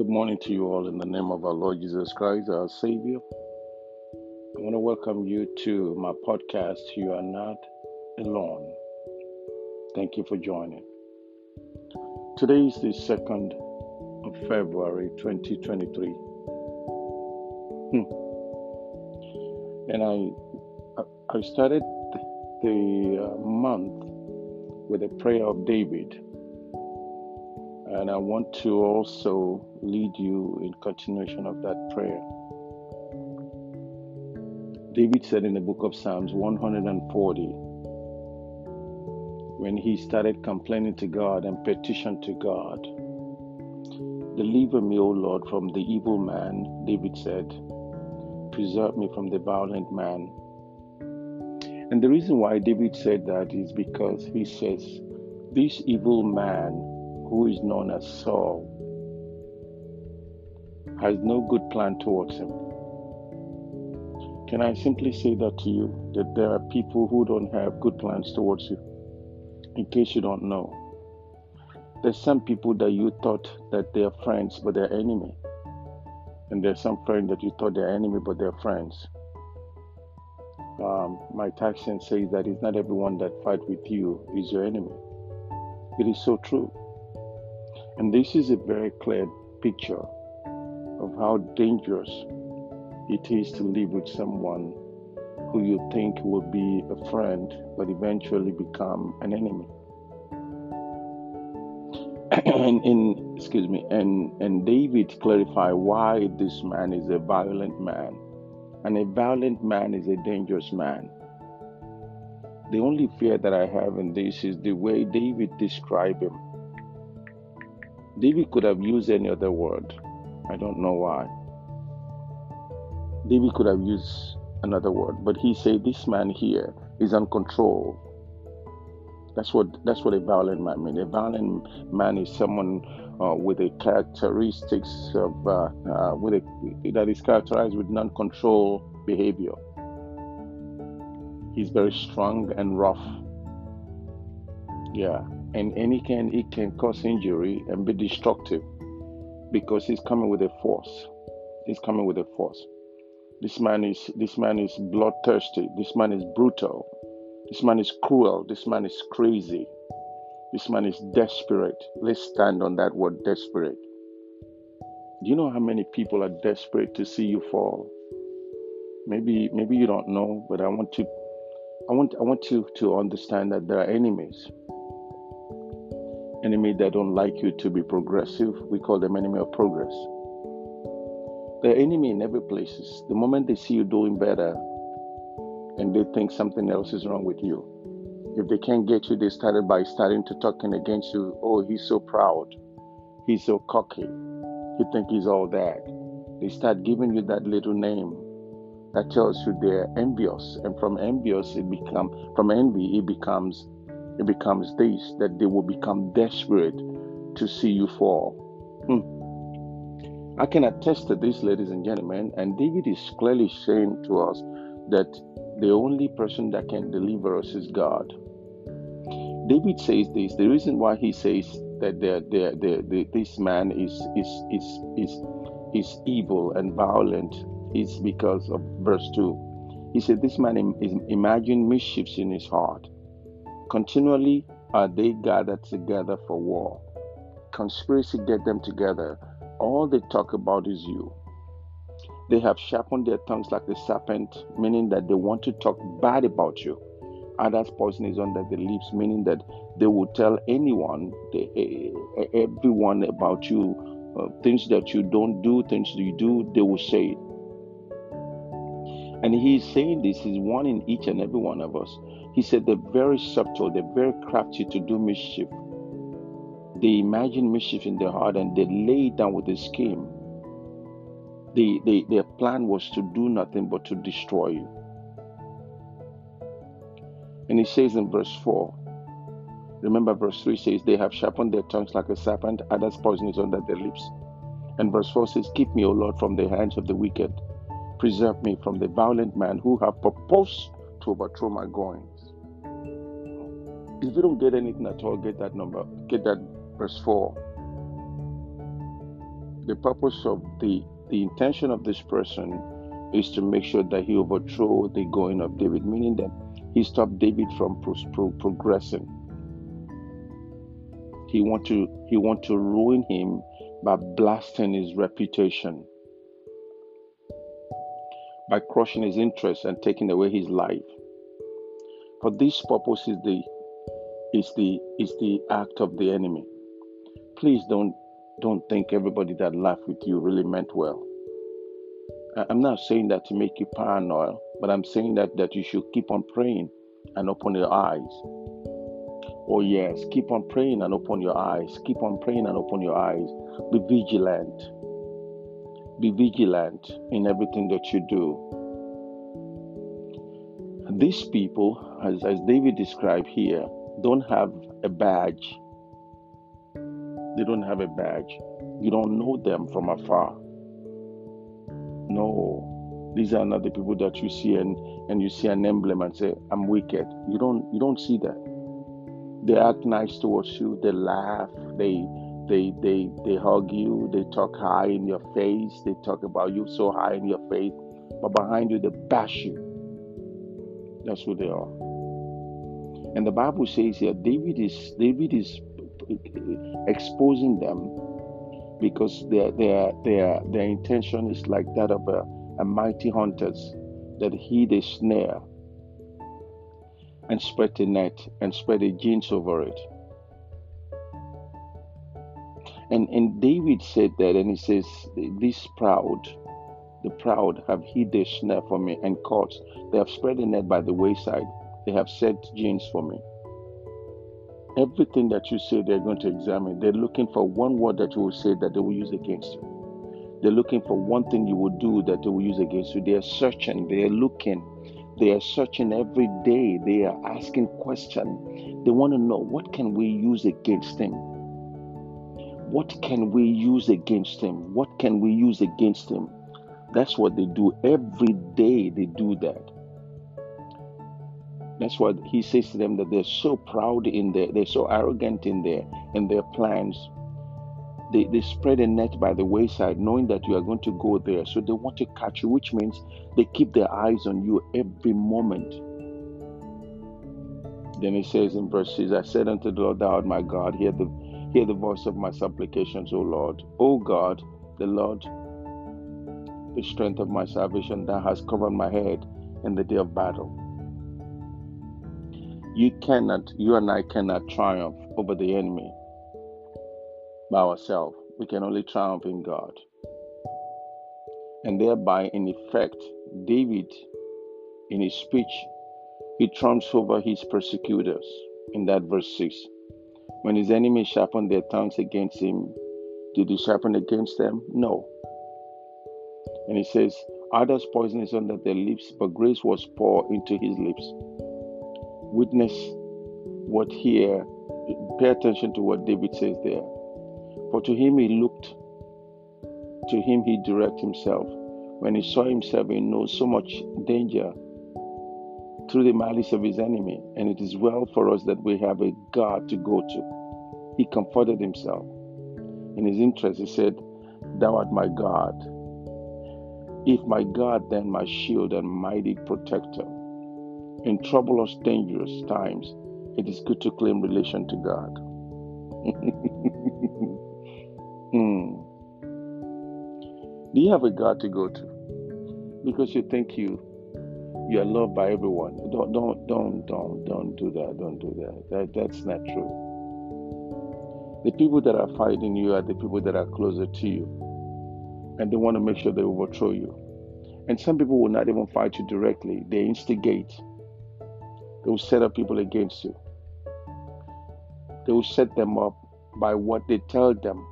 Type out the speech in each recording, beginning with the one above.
Good morning to you all in the name of our Lord Jesus Christ, our Savior. I want to welcome you to my podcast, You Are Not Alone. Thank you for joining. Today is the 2nd of February 2023. Hmm. And I, I started the uh, month with a prayer of David and I want to also lead you in continuation of that prayer. David said in the book of Psalms 140, when he started complaining to God and petitioned to God, Deliver me, O Lord, from the evil man, David said. Preserve me from the violent man. And the reason why David said that is because he says, This evil man who is known as Saul, has no good plan towards him. Can I simply say that to you that there are people who don't have good plans towards you? In case you don't know, there's some people that you thought that they're friends but they're enemy, and there's some friends that you thought they're enemy but they're friends. Um, my taxation says that it's not everyone that fight with you is your enemy. It is so true. And this is a very clear picture of how dangerous it is to live with someone who you think will be a friend but eventually become an enemy. and excuse me, and, and David clarified why this man is a violent man. And a violent man is a dangerous man. The only fear that I have in this is the way David described him David could have used any other word. I don't know why. David could have used another word, but he said this man here is uncontrolled. That's what that's what a violent man means. A violent man is someone uh, with a characteristics of uh, uh, with a that is characterized with non-control behavior. He's very strong and rough. Yeah, and any can it can cause injury and be destructive because he's coming with a force. He's coming with a force. This man is this man is bloodthirsty. This man is brutal. This man is cruel. This man is crazy. This man is desperate. Let's stand on that word desperate. Do you know how many people are desperate to see you fall? Maybe maybe you don't know, but I want to I want I want you to understand that there are enemies enemy that don't like you to be progressive, we call them enemy of progress. They're enemy in every places. The moment they see you doing better and they think something else is wrong with you, if they can't get you, they started by starting to talking against you. Oh, he's so proud. He's so cocky. He think he's all that. They start giving you that little name that tells you they're envious. And from envious, it become from envy, it becomes it becomes this that they will become desperate to see you fall. Hmm. I can attest to this, ladies and gentlemen, and David is clearly saying to us that the only person that can deliver us is God. David says this. The reason why he says that this man is, is, is, is, is evil and violent is because of verse 2. He said, This man is imagine mischiefs in his heart. Continually are they gathered together for war. Conspiracy get them together. All they talk about is you. They have sharpened their tongues like the serpent, meaning that they want to talk bad about you. Adders' poison is under their lips, meaning that they will tell anyone, everyone about you, uh, things that you don't do, things you do, they will say. And he is saying this, he's warning each and every one of us he said they're very subtle, they're very crafty to do mischief. They imagine mischief in their heart and they lay it down with a scheme. They, they, their plan was to do nothing but to destroy you. And he says in verse 4, remember verse 3 says, They have sharpened their tongues like a serpent, adders poison is under their lips. And verse 4 says, Keep me, O Lord, from the hands of the wicked. Preserve me from the violent man who have proposed to overthrow my goings. If you don't get anything at all, get that number, get that verse 4. The purpose of the the intention of this person is to make sure that he overthrow the going of David, meaning that he stopped David from pro- pro- progressing. He want to he want to ruin him by blasting his reputation, by crushing his interests and taking away his life. For this purpose is the is the is the act of the enemy. Please don't don't think everybody that laughed with you really meant well. I'm not saying that to make you paranoid, but I'm saying that that you should keep on praying and open your eyes. Oh yes, keep on praying and open your eyes. Keep on praying and open your eyes. Be vigilant. Be vigilant in everything that you do. These people, as, as David described here, don't have a badge. They don't have a badge. You don't know them from afar. No, these are not the people that you see and, and you see an emblem and say, I'm wicked. You don't you don't see that. They act nice towards you, they laugh, they they they they hug you, they talk high in your face, they talk about you so high in your face, but behind you they bash you. That's who they are. And the Bible says here David is David is exposing them because their their their their intention is like that of a, a mighty hunters that hid a snare and spread a net and spread a jeans over it. And and David said that, and he says, "This proud, the proud have hid their snare for me and caught. They have spread a net by the wayside. They have set jeans for me." Everything that you say, they're going to examine. They're looking for one word that you will say that they will use against you. They're looking for one thing you will do that they will use against you. They are searching, they are looking, they are searching every day. They are asking questions. They want to know what can we use against him? What can we use against him? What can we use against him? That's what they do every day. They do that. That's what he says to them that they're so proud in their, they're so arrogant in their in their plans. They, they spread a net by the wayside, knowing that you are going to go there. So they want to catch you, which means they keep their eyes on you every moment. Then he says in verse 6, I said unto the Lord, Thou art my God, hear the hear the voice of my supplications, O Lord. O God, the Lord, the strength of my salvation, thou hast covered my head in the day of battle. You cannot, you and I cannot triumph over the enemy by ourselves. We can only triumph in God. And thereby, in effect, David, in his speech, he trumps over his persecutors in that verse 6. When his enemies sharpened their tongues against him, did he sharpen against them? No. And he says, Adders poison is under their lips, but grace was poured into his lips witness what here, pay attention to what David says there. For to him he looked, to him he directed himself. When he saw himself in no so much danger through the malice of his enemy, and it is well for us that we have a God to go to. He comforted himself. In his interest, he said, Thou art my God. If my God, then my shield and mighty protector. In troublous, dangerous times, it is good to claim relation to God. mm. Do you have a God to go to? Because you think you you are loved by everyone. Don't don't don't don't don't do that. Don't do that. That that's not true. The people that are fighting you are the people that are closer to you. And they want to make sure they overthrow you. And some people will not even fight you directly. They instigate they will set up people against you. They will set them up by what they tell them.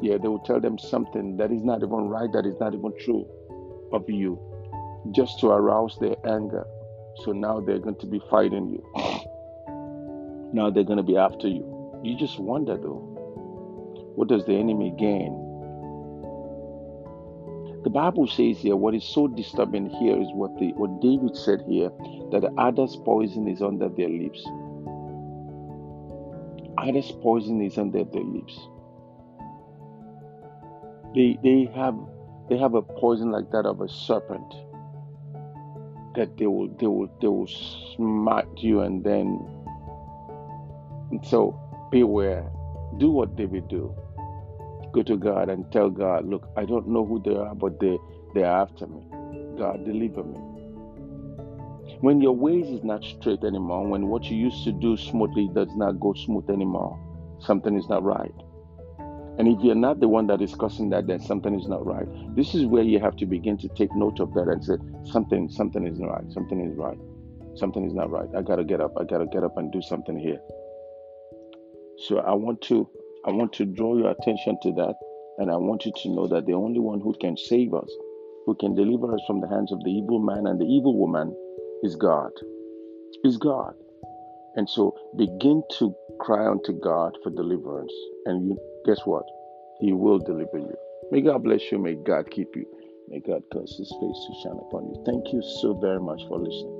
Yeah, they will tell them something that is not even right, that is not even true of you, just to arouse their anger. So now they're going to be fighting you. Now they're going to be after you. You just wonder though, what does the enemy gain the Bible says here, what is so disturbing here is what the what David said here, that the adders' poison is under their lips. Adders' poison is under their lips. They they have they have a poison like that of a serpent that they will they will they will smite you and then and so beware. Do what David do. Go to God and tell God, look, I don't know who they are, but they they're after me. God, deliver me. When your ways is not straight anymore, when what you used to do smoothly does not go smooth anymore, something is not right. And if you're not the one that is causing that, then something is not right. This is where you have to begin to take note of that and say, something, something is not right, something is right, something is not right. I gotta get up, I gotta get up and do something here. So I want to I want to draw your attention to that, and I want you to know that the only one who can save us, who can deliver us from the hands of the evil man and the evil woman, is God. Is God. And so begin to cry unto God for deliverance. And you guess what? He will deliver you. May God bless you. May God keep you. May God cause his face to shine upon you. Thank you so very much for listening.